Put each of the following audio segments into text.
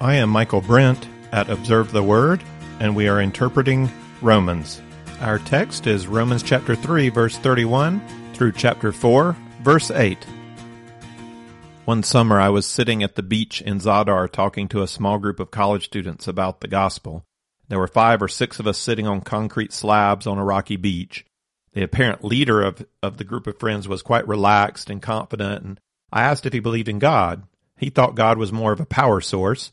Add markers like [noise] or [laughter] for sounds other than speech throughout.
I am Michael Brent at Observe the Word, and we are interpreting Romans. Our text is Romans chapter 3, verse 31 through chapter 4, verse 8. One summer, I was sitting at the beach in Zadar talking to a small group of college students about the gospel. There were five or six of us sitting on concrete slabs on a rocky beach. The apparent leader of, of the group of friends was quite relaxed and confident, and I asked if he believed in God. He thought God was more of a power source,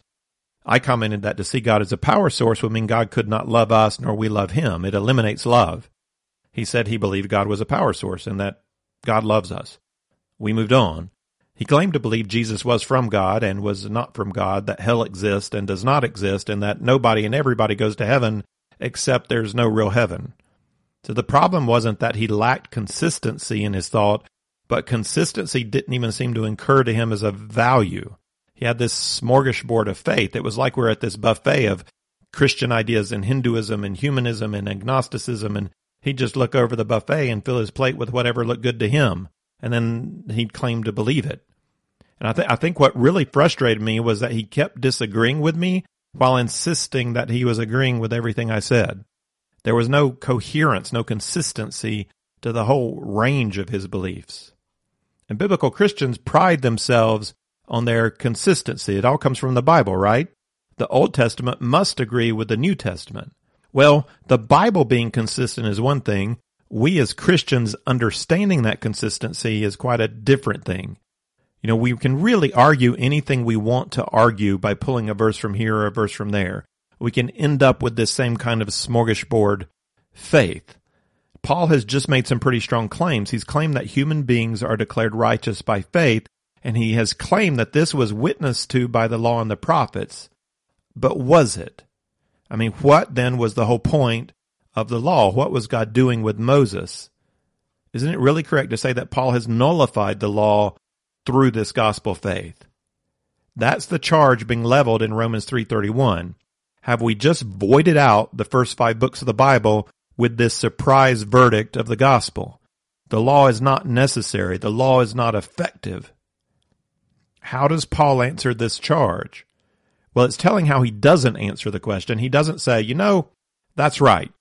I commented that to see God as a power source would mean God could not love us nor we love him. It eliminates love. He said he believed God was a power source and that God loves us. We moved on. He claimed to believe Jesus was from God and was not from God, that hell exists and does not exist, and that nobody and everybody goes to heaven except there's no real heaven. So the problem wasn't that he lacked consistency in his thought, but consistency didn't even seem to incur to him as a value he had this smorgasbord of faith. It was like we're at this buffet of Christian ideas and Hinduism and humanism and agnosticism. And he'd just look over the buffet and fill his plate with whatever looked good to him. And then he'd claim to believe it. And I, th- I think what really frustrated me was that he kept disagreeing with me while insisting that he was agreeing with everything I said. There was no coherence, no consistency to the whole range of his beliefs. And biblical Christians pride themselves on their consistency. It all comes from the Bible, right? The Old Testament must agree with the New Testament. Well, the Bible being consistent is one thing. We as Christians understanding that consistency is quite a different thing. You know, we can really argue anything we want to argue by pulling a verse from here or a verse from there. We can end up with this same kind of smorgasbord faith. Paul has just made some pretty strong claims. He's claimed that human beings are declared righteous by faith and he has claimed that this was witnessed to by the law and the prophets. But was it? I mean, what then was the whole point of the law? What was God doing with Moses? Isn't it really correct to say that Paul has nullified the law through this gospel faith? That's the charge being leveled in Romans 3:31. Have we just voided out the first 5 books of the Bible with this surprise verdict of the gospel? The law is not necessary. The law is not effective. How does Paul answer this charge? Well, it's telling how he doesn't answer the question. He doesn't say, you know, that's right.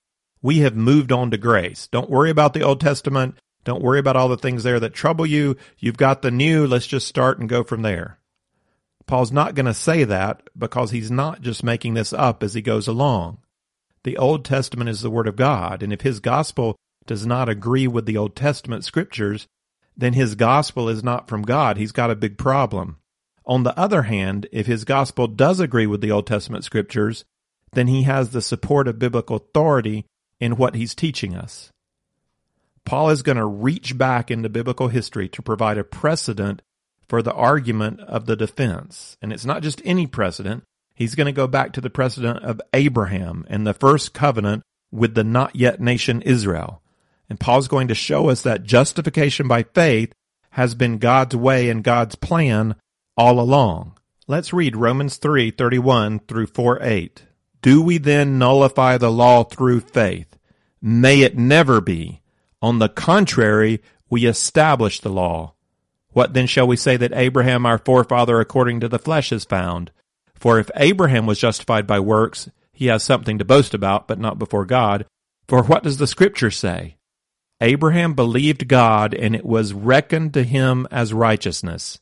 We have moved on to grace. Don't worry about the Old Testament. Don't worry about all the things there that trouble you. You've got the new. Let's just start and go from there. Paul's not going to say that because he's not just making this up as he goes along. The Old Testament is the Word of God, and if his gospel does not agree with the Old Testament scriptures, then his gospel is not from God. He's got a big problem. On the other hand, if his gospel does agree with the Old Testament scriptures, then he has the support of biblical authority in what he's teaching us. Paul is going to reach back into biblical history to provide a precedent for the argument of the defense. And it's not just any precedent. He's going to go back to the precedent of Abraham and the first covenant with the not yet nation Israel. And Paul's going to show us that justification by faith has been God's way and God's plan all along. Let's read Romans 3:31 through 4:8. Do we then nullify the law through faith? May it never be. On the contrary, we establish the law. What then shall we say that Abraham our forefather according to the flesh is found? For if Abraham was justified by works, he has something to boast about, but not before God. For what does the scripture say? Abraham believed God, and it was reckoned to him as righteousness.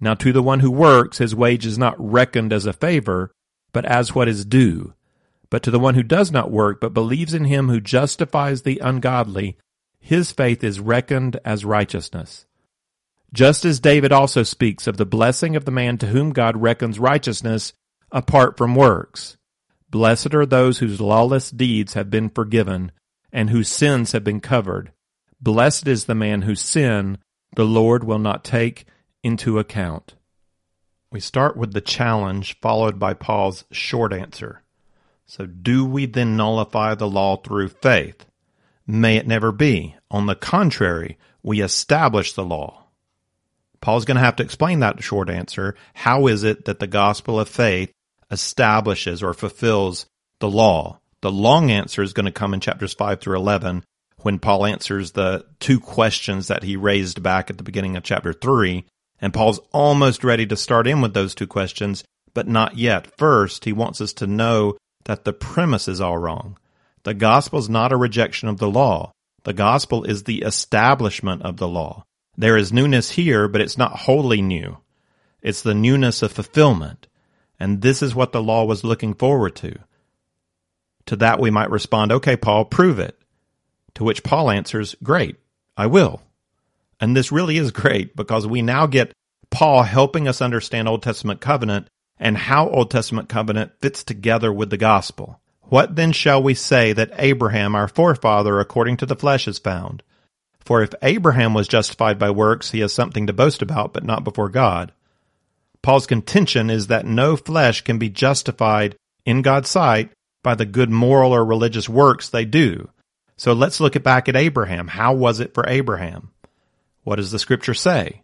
Now, to the one who works, his wage is not reckoned as a favor, but as what is due. But to the one who does not work, but believes in him who justifies the ungodly, his faith is reckoned as righteousness. Just as David also speaks of the blessing of the man to whom God reckons righteousness apart from works. Blessed are those whose lawless deeds have been forgiven and whose sins have been covered. Blessed is the man whose sin the Lord will not take into account. We start with the challenge followed by Paul's short answer. So, do we then nullify the law through faith? May it never be. On the contrary, we establish the law. Paul's going to have to explain that short answer. How is it that the gospel of faith establishes or fulfills the law? The long answer is going to come in chapters 5 through 11 when Paul answers the two questions that he raised back at the beginning of chapter 3. And Paul's almost ready to start in with those two questions, but not yet. First, he wants us to know that the premise is all wrong. The gospel is not a rejection of the law. The gospel is the establishment of the law. There is newness here, but it's not wholly new. It's the newness of fulfillment. And this is what the law was looking forward to. To that we might respond, okay, Paul, prove it. To which Paul answers, great, I will. And this really is [laughs] great because we now get Paul helping us understand Old Testament covenant and how Old Testament covenant fits together with the gospel. What then shall we say that Abraham, our forefather, according to the flesh, is found? For if Abraham was justified by works, he has something to boast about, but not before God. Paul's contention is that no flesh can be justified in God's sight by the good moral or religious works they do. So let's look back at Abraham. How was it for Abraham? What does the scripture say?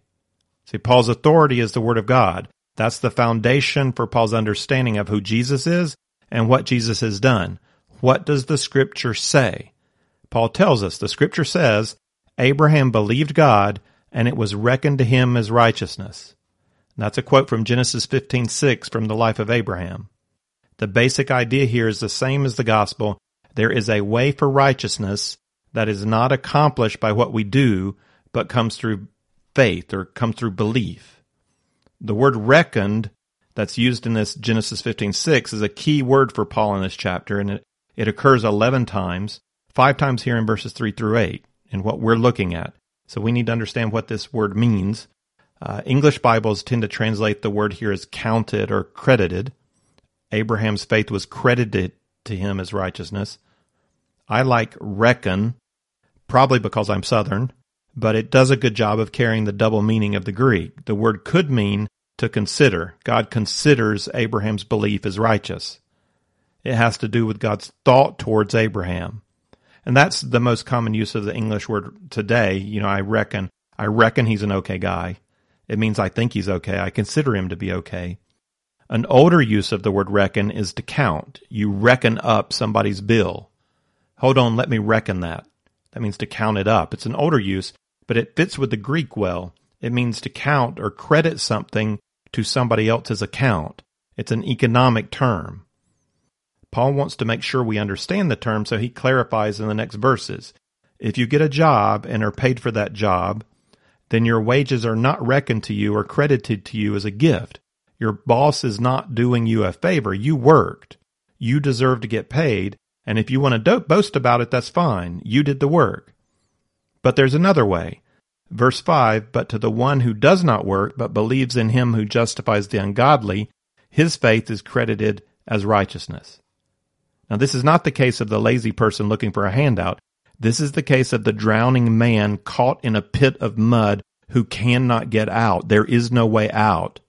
See, Paul's authority is the word of God. That's the foundation for Paul's understanding of who Jesus is and what Jesus has done. What does the scripture say? Paul tells us the scripture says Abraham believed God and it was reckoned to him as righteousness. And that's a quote from Genesis 15:6 from the life of Abraham. The basic idea here is the same as the gospel. There is a way for righteousness that is not accomplished by what we do, but comes through faith or comes through belief. The word reckoned that's used in this Genesis 15:6 is a key word for Paul in this chapter and it, it occurs 11 times, 5 times here in verses 3 through 8 in what we're looking at. So we need to understand what this word means. Uh, English Bibles tend to translate the word here as counted or credited. Abraham's faith was credited to him as righteousness. I like reckon, probably because I'm Southern, but it does a good job of carrying the double meaning of the Greek. The word could mean to consider. God considers Abraham's belief as righteous. It has to do with God's thought towards Abraham. And that's the most common use of the English word today. You know, I reckon, I reckon he's an okay guy. It means I think he's okay. I consider him to be okay. An older use of the word reckon is to count. You reckon up somebody's bill. Hold on, let me reckon that. That means to count it up. It's an older use, but it fits with the Greek well. It means to count or credit something to somebody else's account. It's an economic term. Paul wants to make sure we understand the term, so he clarifies in the next verses. If you get a job and are paid for that job, then your wages are not reckoned to you or credited to you as a gift. Your boss is not doing you a favor. You worked. You deserve to get paid. And if you want to boast about it, that's fine. You did the work. But there's another way. Verse 5 But to the one who does not work, but believes in him who justifies the ungodly, his faith is credited as righteousness. Now, this is not the case of the lazy person looking for a handout. This is the case of the drowning man caught in a pit of mud who cannot get out. There is no way out.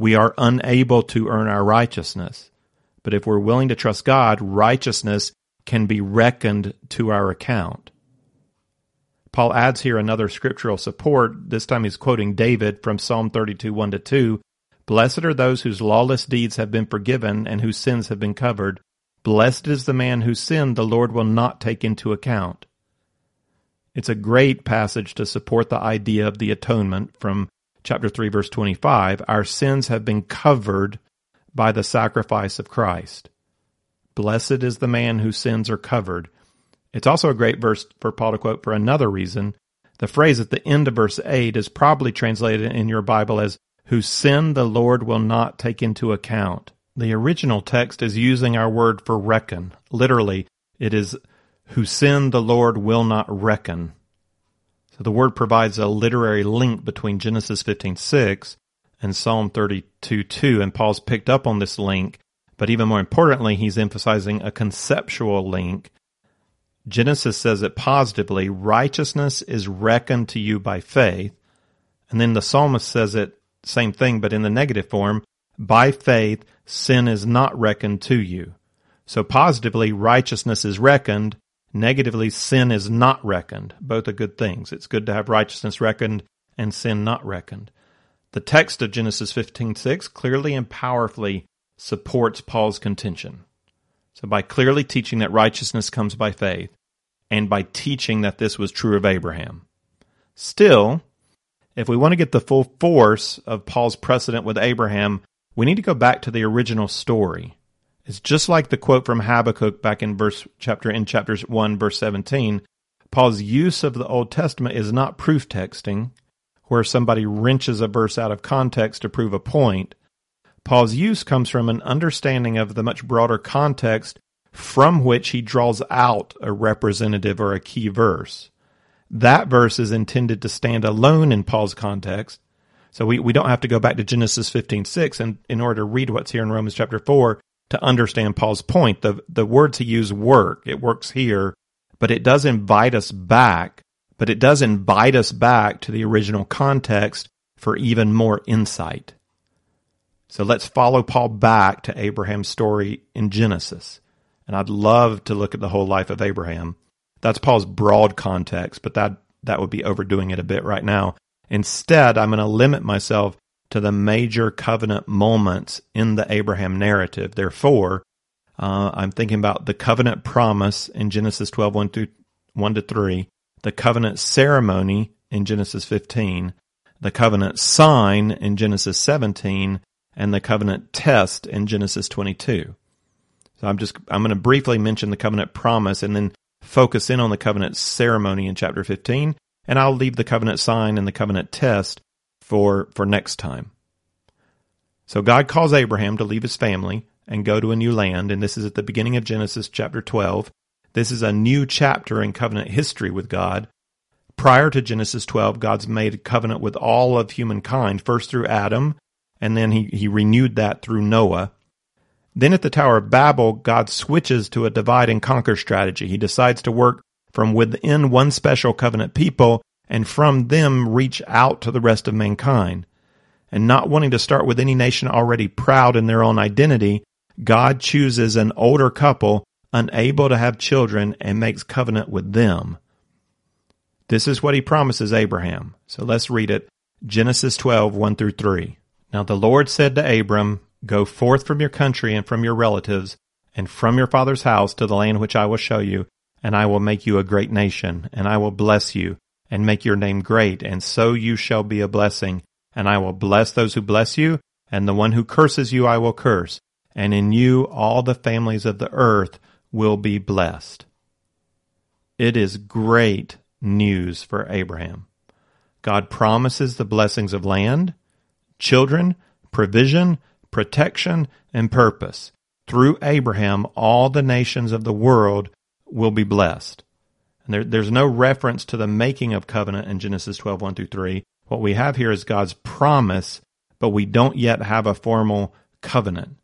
We are unable to earn our righteousness. But if we're willing to trust God, righteousness can be reckoned to our account. Paul adds here another scriptural support. This time he's quoting David from Psalm 32, 1 to 2. Blessed are those whose lawless deeds have been forgiven and whose sins have been covered. Blessed is the man whose sin the Lord will not take into account. It's a great passage to support the idea of the atonement from chapter 3, verse 25. Our sins have been covered by the sacrifice of Christ. Blessed is the man whose sins are covered. It's also a great verse for Paul to quote for another reason. The phrase at the end of verse 8 is probably translated in your Bible as, whose sin the Lord will not take into account. The original text is using our word for reckon. Literally, it is, whose sin the Lord will not reckon. The word provides a literary link between Genesis 15:6 and Psalm 32:2 and Paul's picked up on this link, but even more importantly, he's emphasizing a conceptual link Genesis says it positively righteousness is reckoned to you by faith. And then the psalmist says it, same thing, but in the negative form by faith, sin is not reckoned to you. So positively, righteousness is reckoned. Negatively, sin is not reckoned. Both are good things. It's good to have righteousness reckoned and sin not reckoned. The text of Genesis 15:6 clearly and powerfully supports Paul's contention. So by clearly teaching that righteousness comes by faith, and by teaching that this was true of Abraham. Still, if we want to get the full force of Paul's precedent with Abraham, we need to go back to the original story. It's just like the quote from Habakkuk back in verse chapter in chapters 1 verse 17. Paul's use of the Old Testament is not proof texting where somebody wrenches a verse out of context to prove a point. Paul's use comes from an understanding of the much broader context from which he draws out a representative or a key verse. That verse is intended to stand alone in Paul's context. So we, we don't have to go back to Genesis 15, 6 and in order to read what's here in Romans chapter 4 to understand Paul's point. The, the words he used work. It works here, but it does invite us back but it does invite us back to the original context for even more insight. So let's follow Paul back to Abraham's story in Genesis. And I'd love to look at the whole life of Abraham. That's Paul's broad context, but that, that would be overdoing it a bit right now. Instead, I'm going to limit myself to the major covenant moments in the Abraham narrative. Therefore, uh, I'm thinking about the covenant promise in Genesis 12, 1, through, 1 to 3, the covenant ceremony in Genesis 15, the covenant sign in Genesis 17, and the covenant test in Genesis 22. So I'm just I'm going to briefly mention the covenant promise and then focus in on the covenant ceremony in chapter 15, and I'll leave the covenant sign and the covenant test for for next time. So God calls Abraham to leave his family and go to a new land, and this is at the beginning of Genesis chapter 12. This is a new chapter in covenant history with God. Prior to Genesis 12, God's made a covenant with all of humankind, first through Adam, and then he, he renewed that through Noah. Then at the Tower of Babel, God switches to a divide and conquer strategy. He decides to work from within one special covenant people and from them reach out to the rest of mankind. And not wanting to start with any nation already proud in their own identity, God chooses an older couple unable to have children, and makes covenant with them. This is what he promises Abraham. So let's read it. Genesis 12, 1 through 3. Now the Lord said to Abram, Go forth from your country and from your relatives, and from your father's house to the land which I will show you, and I will make you a great nation, and I will bless you, and make your name great, and so you shall be a blessing. And I will bless those who bless you, and the one who curses you I will curse, and in you all the families of the earth will be blessed. It is great news for Abraham. God promises the blessings of land, children, provision, protection, and purpose. Through Abraham, all the nations of the world will be blessed. There, there's no reference to the making of covenant in Genesis 12, 1 through 3. What we have here is God's promise, but we don't yet have a formal covenant.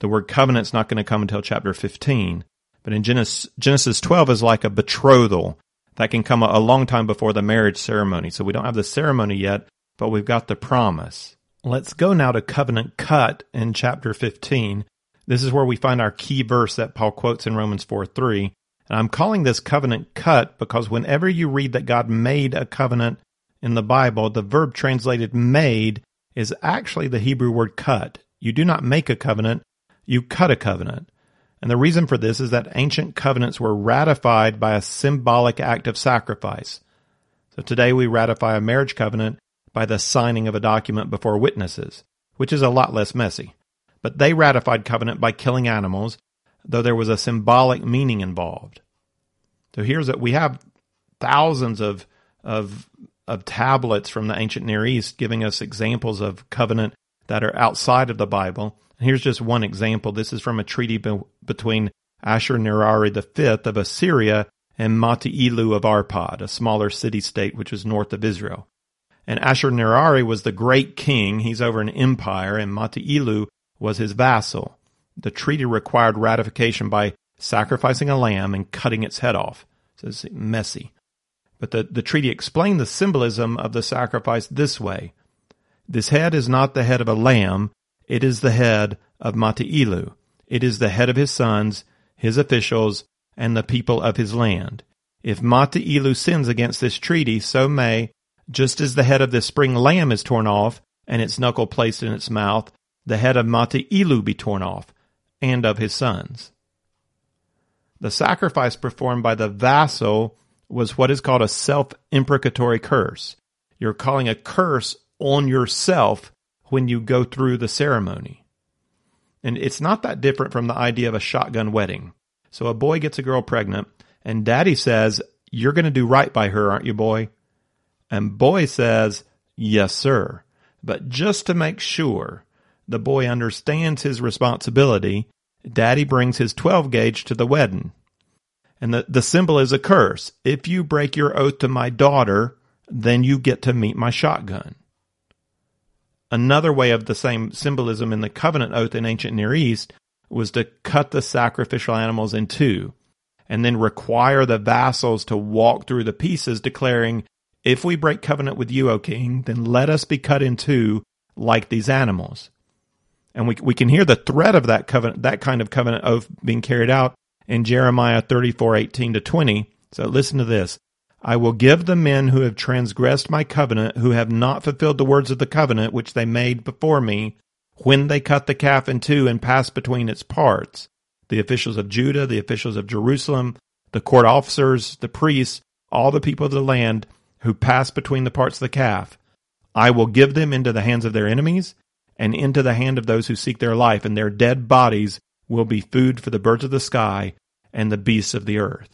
The word covenant's not going to come until chapter 15. But in Genesis, Genesis 12 is like a betrothal that can come a, a long time before the marriage ceremony. So we don't have the ceremony yet, but we've got the promise. Let's go now to covenant cut in chapter 15. This is where we find our key verse that Paul quotes in Romans 4 3. And I'm calling this covenant cut because whenever you read that God made a covenant in the Bible, the verb translated made is actually the Hebrew word cut. You do not make a covenant, you cut a covenant. And the reason for this is that ancient covenants were ratified by a symbolic act of sacrifice. So today we ratify a marriage covenant by the signing of a document before witnesses, which is a lot less messy. But they ratified covenant by killing animals, though there was a symbolic meaning involved. So here's that we have thousands of of of tablets from the ancient Near East giving us examples of covenant that are outside of the Bible Here's just one example. This is from a treaty be- between Ashur-Nirari V of Assyria and Mati-Ilu of Arpad, a smaller city-state which was north of Israel. And Ashur-Nirari was the great king. He's over an empire, and Mati-Ilu was his vassal. The treaty required ratification by sacrificing a lamb and cutting its head off. So it's messy. But the, the treaty explained the symbolism of the sacrifice this way. This head is not the head of a lamb, it is the head of Mati-Ilu. It is the head of his sons, his officials, and the people of his land. If Mati-Ilu sins against this treaty, so may, just as the head of the spring lamb is torn off, and its knuckle placed in its mouth, the head of Mati-Ilu be torn off, and of his sons. The sacrifice performed by the vassal was what is called a self-imprecatory curse. You're calling a curse on yourself when you go through the ceremony. And it's not that different from the idea of a shotgun wedding. So a boy gets a girl pregnant, and daddy says, You're going to do right by her, aren't you, boy? And boy says, Yes, sir. But just to make sure the boy understands his responsibility, daddy brings his 12 gauge to the wedding. And the, the symbol is a curse. If you break your oath to my daughter, then you get to meet my shotgun. Another way of the same symbolism in the covenant oath in ancient Near East was to cut the sacrificial animals in two and then require the vassals to walk through the pieces declaring, if we break covenant with you, O king, then let us be cut in two like these animals. And we, we can hear the threat of that covenant, that kind of covenant oath being carried out in Jeremiah 34, 18 to 20. So listen to this. I will give the men who have transgressed my covenant, who have not fulfilled the words of the covenant which they made before me, when they cut the calf in two and passed between its parts. The officials of Judah, the officials of Jerusalem, the court officers, the priests, all the people of the land who passed between the parts of the calf. I will give them into the hands of their enemies and into the hand of those who seek their life, and their dead bodies will be food for the birds of the sky and the beasts of the earth.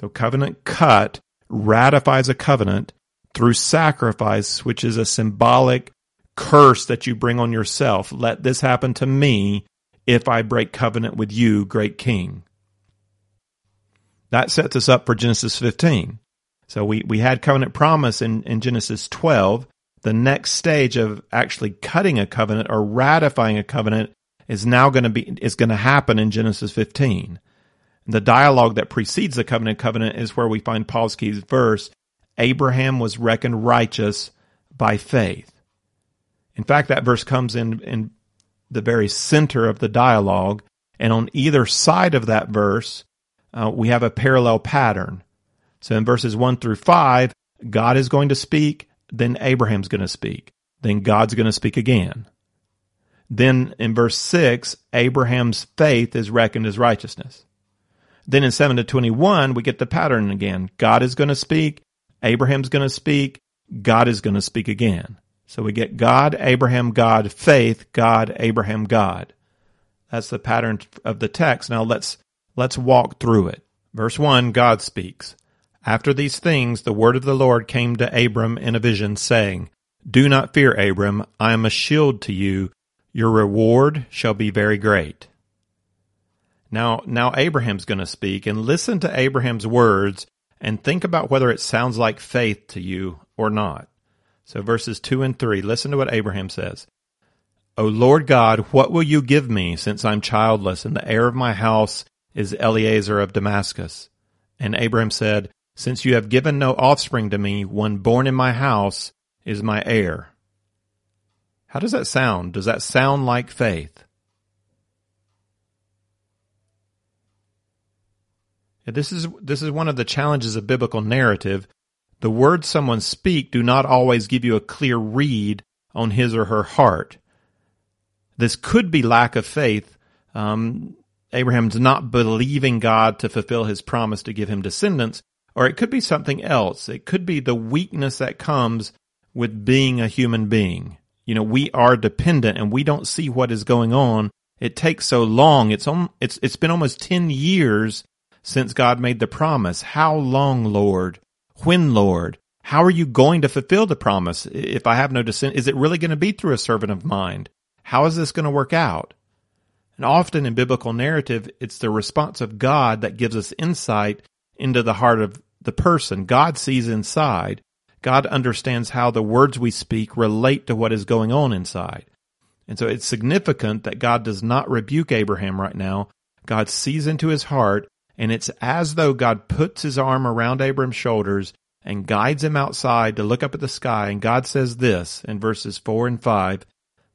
So covenant cut ratifies a covenant through sacrifice, which is a symbolic curse that you bring on yourself. Let this happen to me if I break covenant with you, great king. That sets us up for Genesis 15. So we, we had covenant promise in, in Genesis 12. The next stage of actually cutting a covenant or ratifying a covenant is now going to be is going to happen in Genesis 15. The dialogue that precedes the covenant covenant is where we find Paul's key verse Abraham was reckoned righteous by faith. In fact, that verse comes in in the very center of the dialogue, and on either side of that verse, uh, we have a parallel pattern. So in verses 1 through 5, God is going to speak, then Abraham's going to speak, then God's going to speak again. Then in verse 6, Abraham's faith is reckoned as righteousness. Then in 7 to 21, we get the pattern again. God is going to speak, Abraham's going to speak, God is going to speak again. So we get God, Abraham, God, faith, God, Abraham, God. That's the pattern of the text. Now let's let's walk through it. Verse 1, God speaks. After these things, the word of the Lord came to Abram in a vision, saying, Do not fear, Abram, I am a shield to you. Your reward shall be very great. Now, now Abraham's going to speak and listen to Abraham's words and think about whether it sounds like faith to you or not. So verses 2 and 3, listen to what Abraham says. O Lord God, what will you give me since I'm childless and the heir of my house is Eliezer of Damascus? And Abraham said, Since you have given no offspring to me, one born in my house is my heir. How does that sound? Does that sound like faith? This is this is one of the challenges of biblical narrative. The words someone speak do not always give you a clear read on his or her heart. This could be lack of faith. Um, Abraham's not believing God to fulfill his promise to give him descendants, or it could be something else. It could be the weakness that comes with being a human being. You know, we are dependent and we don't see what is going on. It takes so long. It's on, it's it's been almost 10 years since God made the promise. How long, Lord? When, Lord? How are you going to fulfill the promise if I have no descent? Is it really going to be through a servant of mine? How is this going to work out? And often in biblical narrative, it's the response of God that gives us insight into the heart of the person. God sees inside. God understands how the words we speak relate to what is going on inside. And so it's significant that God does not rebuke Abraham right now. God sees into his heart and it's as though God puts his arm around Abram's shoulders and guides him outside to look up at the sky. And God says this in verses 4 and 5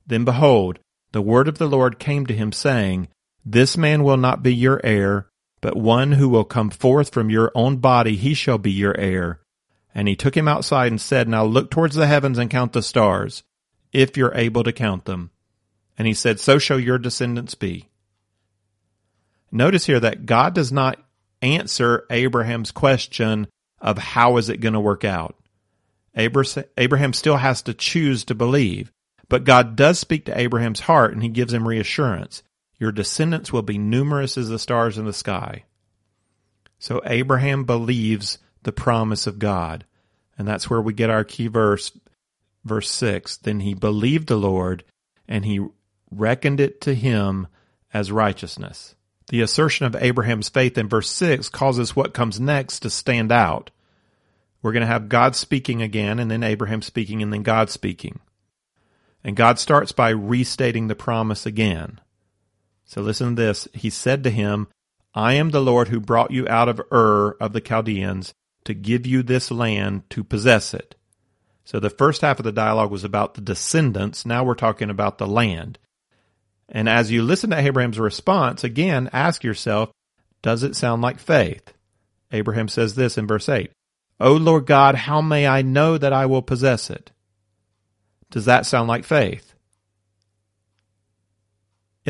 Then behold, the word of the Lord came to him, saying, This man will not be your heir, but one who will come forth from your own body, he shall be your heir. And he took him outside and said, Now look towards the heavens and count the stars, if you're able to count them. And he said, So shall your descendants be. Notice here that God does not answer Abraham's question of how is it going to work out. Abraham still has to choose to believe. But God does speak to Abraham's heart and he gives him reassurance. Your descendants will be numerous as the stars in the sky. So Abraham believes the promise of God. And that's where we get our key verse, verse 6. Then he believed the Lord and he reckoned it to him as righteousness. The assertion of Abraham's faith in verse 6 causes what comes next to stand out. We're going to have God speaking again, and then Abraham speaking, and then God speaking. And God starts by restating the promise again. So listen to this. He said to him, I am the Lord who brought you out of Ur of the Chaldeans to give you this land to possess it. So the first half of the dialogue was about the descendants. Now we're talking about the land. And as you listen to Abraham's response, again, ask yourself, does it sound like faith? Abraham says this in verse 8 O Lord God, how may I know that I will possess it? Does that sound like faith?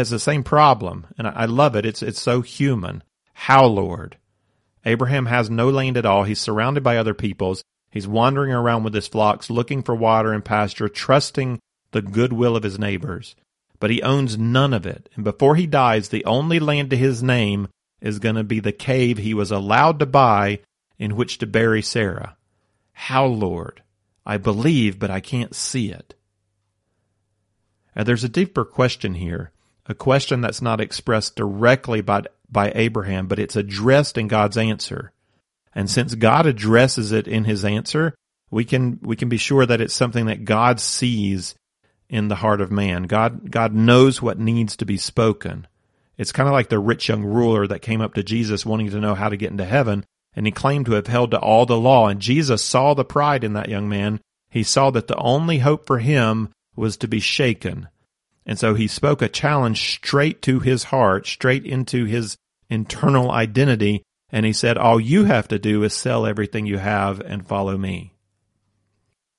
It's the same problem, and I love it. It's, it's so human. How, Lord? Abraham has no land at all. He's surrounded by other peoples. He's wandering around with his flocks, looking for water and pasture, trusting the goodwill of his neighbors but he owns none of it. And before he dies, the only land to his name is going to be the cave he was allowed to buy in which to bury Sarah. How, Lord? I believe, but I can't see it. And there's a deeper question here, a question that's not expressed directly by, by Abraham, but it's addressed in God's answer. And since God addresses it in his answer, we can, we can be sure that it's something that God sees in the heart of man. God, God knows what needs to be spoken. It's kind of like the rich young ruler that came up to Jesus wanting to know how to get into heaven, and he claimed to have held to all the law. And Jesus saw the pride in that young man. He saw that the only hope for him was to be shaken. And so he spoke a challenge straight to his heart, straight into his internal identity. And he said, All you have to do is sell everything you have and follow me.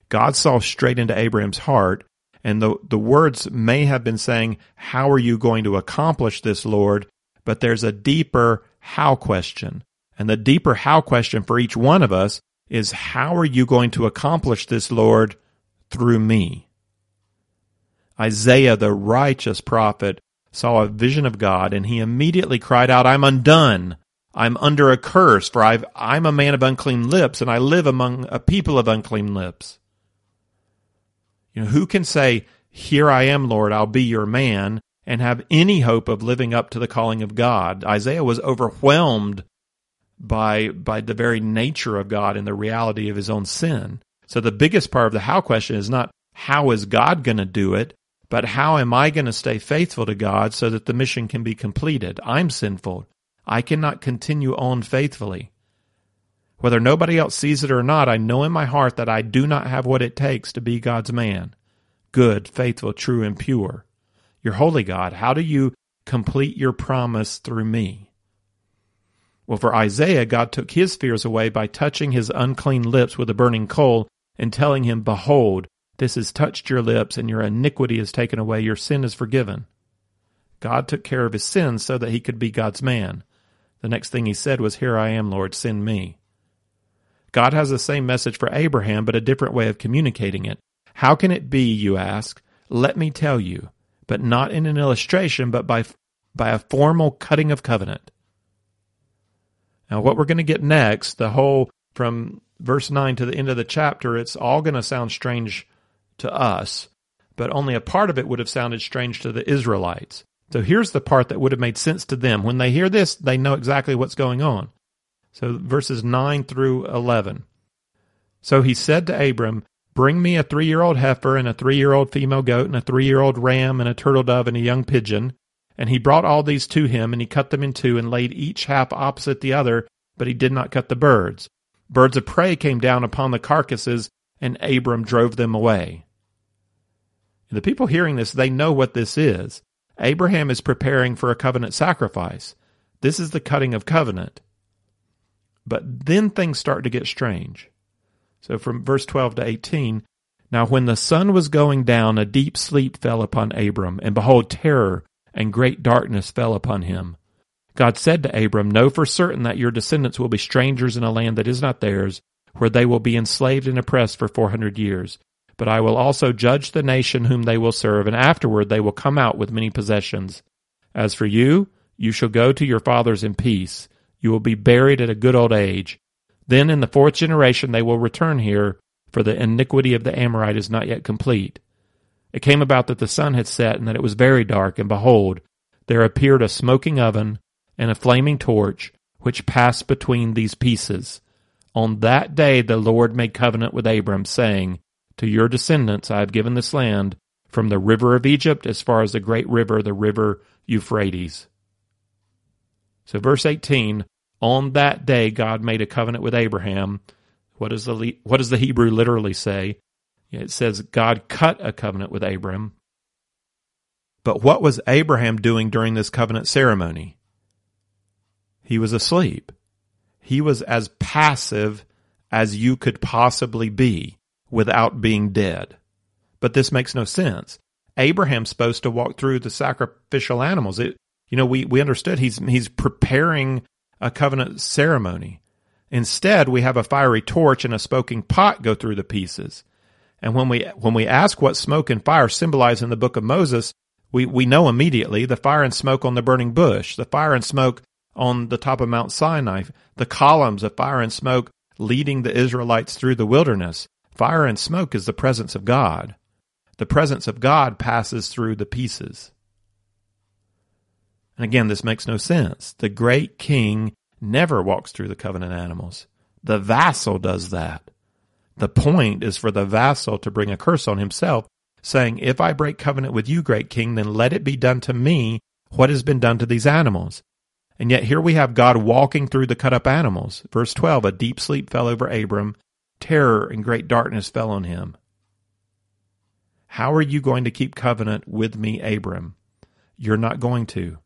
God saw straight into Abraham's heart and the, the words may have been saying, How are you going to accomplish this, Lord? But there's a deeper how question. And the deeper how question for each one of us is, How are you going to accomplish this, Lord, through me? Isaiah, the righteous prophet, saw a vision of God and he immediately cried out, I'm undone. I'm under a curse, for i am a man of unclean lips and I live among a people of unclean lips. You know, who can say, Here I am, Lord, I'll be your man, and have any hope of living up to the calling of God? Isaiah was overwhelmed by, by the very nature of God and the reality of his own sin. So the biggest part of the how question is not how is God going to do it, but how am I going to stay faithful to God so that the mission can be completed? I'm sinful. I cannot continue on faithfully. Whether nobody else sees it or not, I know in my heart that I do not have what it takes to be God's man. Good, faithful, true, and pure. Your holy God, how do you complete your promise through me? Well, for Isaiah, God took his fears away by touching his unclean lips with a burning coal and telling him, Behold, this has touched your lips, and your iniquity is taken away, your sin is forgiven. God took care of his sins so that he could be God's man. The next thing he said was, Here I am, Lord, send me. God has the same message for Abraham, but a different way of communicating it. How can it be, you ask? Let me tell you, but not in an illustration, but by, by a formal cutting of covenant. Now, what we're going to get next, the whole from verse 9 to the end of the chapter, it's all going to sound strange to us, but only a part of it would have sounded strange to the Israelites. So here's the part that would have made sense to them. When they hear this, they know exactly what's going on. So verses 9 through 11. So he said to Abram, Bring me a three year old heifer and a three year old female goat and a three year old ram and a turtle dove and a young pigeon. And he brought all these to him, and he cut them in two and laid each half opposite the other, but he did not cut the birds. Birds of prey came down upon the carcasses, and Abram drove them away. And the people hearing this, they know what this is. Abraham is preparing for a covenant sacrifice. This is the cutting of covenant. But then things start to get strange. So from verse 12 to 18, now when the sun was going down, a deep sleep fell upon Abram, and behold, terror and great darkness fell upon him. God said to Abram, Know for certain that your descendants will be strangers in a land that is not theirs, where they will be enslaved and oppressed for four hundred years. But I will also judge the nation whom they will serve, and afterward they will come out with many possessions. As for you, you shall go to your fathers in peace. You will be buried at a good old age. Then in the fourth generation they will return here, for the iniquity of the Amorite is not yet complete. It came about that the sun had set, and that it was very dark, and behold, there appeared a smoking oven and a flaming torch, which passed between these pieces. On that day the Lord made covenant with Abram, saying, to your descendants I have given this land, from the river of Egypt as far as the great river, the river Euphrates. So, verse 18 On that day, God made a covenant with Abraham. What does the, what does the Hebrew literally say? It says, God cut a covenant with Abram. But what was Abraham doing during this covenant ceremony? He was asleep. He was as passive as you could possibly be without being dead. But this makes no sense. Abraham's supposed to walk through the sacrificial animals. It, you know, we, we understood he's, he's preparing a covenant ceremony. Instead, we have a fiery torch and a smoking pot go through the pieces. And when we, when we ask what smoke and fire symbolize in the book of Moses, we, we know immediately the fire and smoke on the burning bush, the fire and smoke on the top of Mount Sinai, the columns of fire and smoke leading the Israelites through the wilderness. Fire and smoke is the presence of God. The presence of God passes through the pieces. And again, this makes no sense. The great king never walks through the covenant animals. The vassal does that. The point is for the vassal to bring a curse on himself, saying, If I break covenant with you, great king, then let it be done to me what has been done to these animals. And yet here we have God walking through the cut up animals. Verse 12 A deep sleep fell over Abram, terror and great darkness fell on him. How are you going to keep covenant with me, Abram? You're not going to.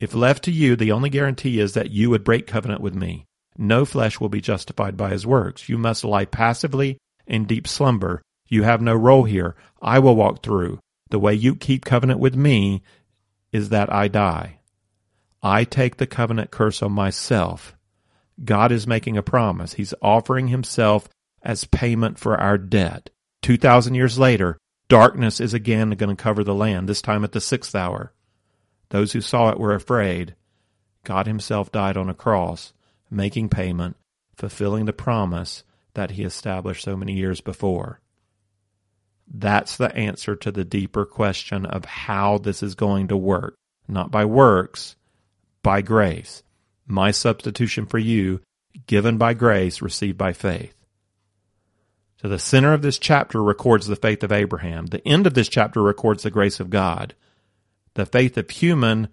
If left to you, the only guarantee is that you would break covenant with me. No flesh will be justified by his works. You must lie passively in deep slumber. You have no role here. I will walk through. The way you keep covenant with me is that I die. I take the covenant curse on myself God is making a promise. He's offering himself as payment for our debt. 2,000 years later, darkness is again going to cover the land, this time at the sixth hour. Those who saw it were afraid. God himself died on a cross, making payment, fulfilling the promise that he established so many years before. That's the answer to the deeper question of how this is going to work. Not by works, by grace my substitution for you, given by grace, received by faith. So the center of this chapter records the faith of Abraham. The end of this chapter records the grace of God. The faith of human,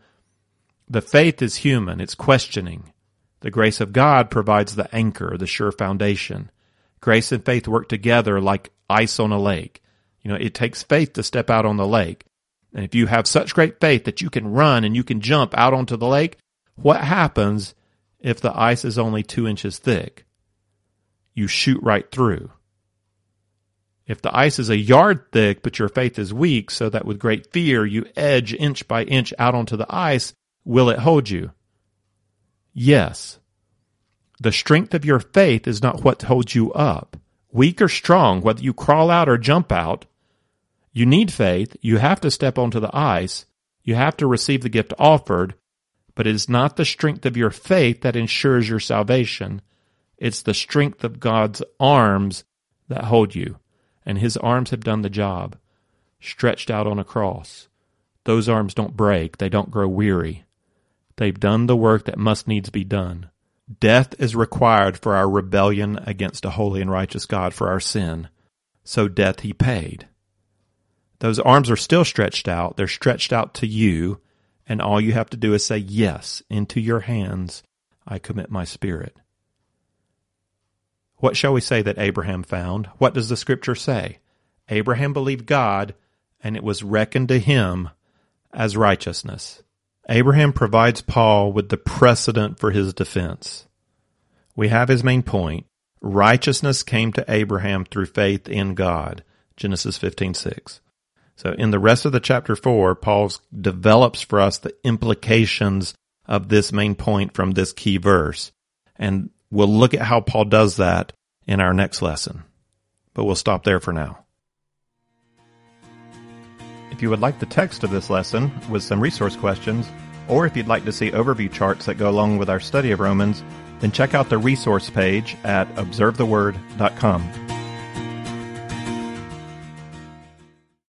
the faith is human, it's questioning. The grace of God provides the anchor, the sure foundation. Grace and faith work together like ice on a lake. You know, it takes faith to step out on the lake. And if you have such great faith that you can run and you can jump out onto the lake, what happens if the ice is only two inches thick? You shoot right through. If the ice is a yard thick, but your faith is weak, so that with great fear you edge inch by inch out onto the ice, will it hold you? Yes. The strength of your faith is not what holds you up. Weak or strong, whether you crawl out or jump out, you need faith. You have to step onto the ice. You have to receive the gift offered, but it is not the strength of your faith that ensures your salvation. It's the strength of God's arms that hold you. And his arms have done the job, stretched out on a cross. Those arms don't break, they don't grow weary. They've done the work that must needs be done. Death is required for our rebellion against a holy and righteous God for our sin. So death he paid. Those arms are still stretched out. They're stretched out to you and all you have to do is say, Yes, into your hands I commit my spirit. What shall we say that Abraham found? What does the scripture say? Abraham believed God, and it was reckoned to him as righteousness. Abraham provides Paul with the precedent for his defense. We have his main point. Righteousness came to Abraham through faith in God. Genesis 15:6. So in the rest of the chapter four, Paul develops for us the implications of this main point from this key verse. And we'll look at how Paul does that in our next lesson. But we'll stop there for now. If you would like the text of this lesson with some resource questions, or if you'd like to see overview charts that go along with our study of Romans, then check out the resource page at observetheword.com.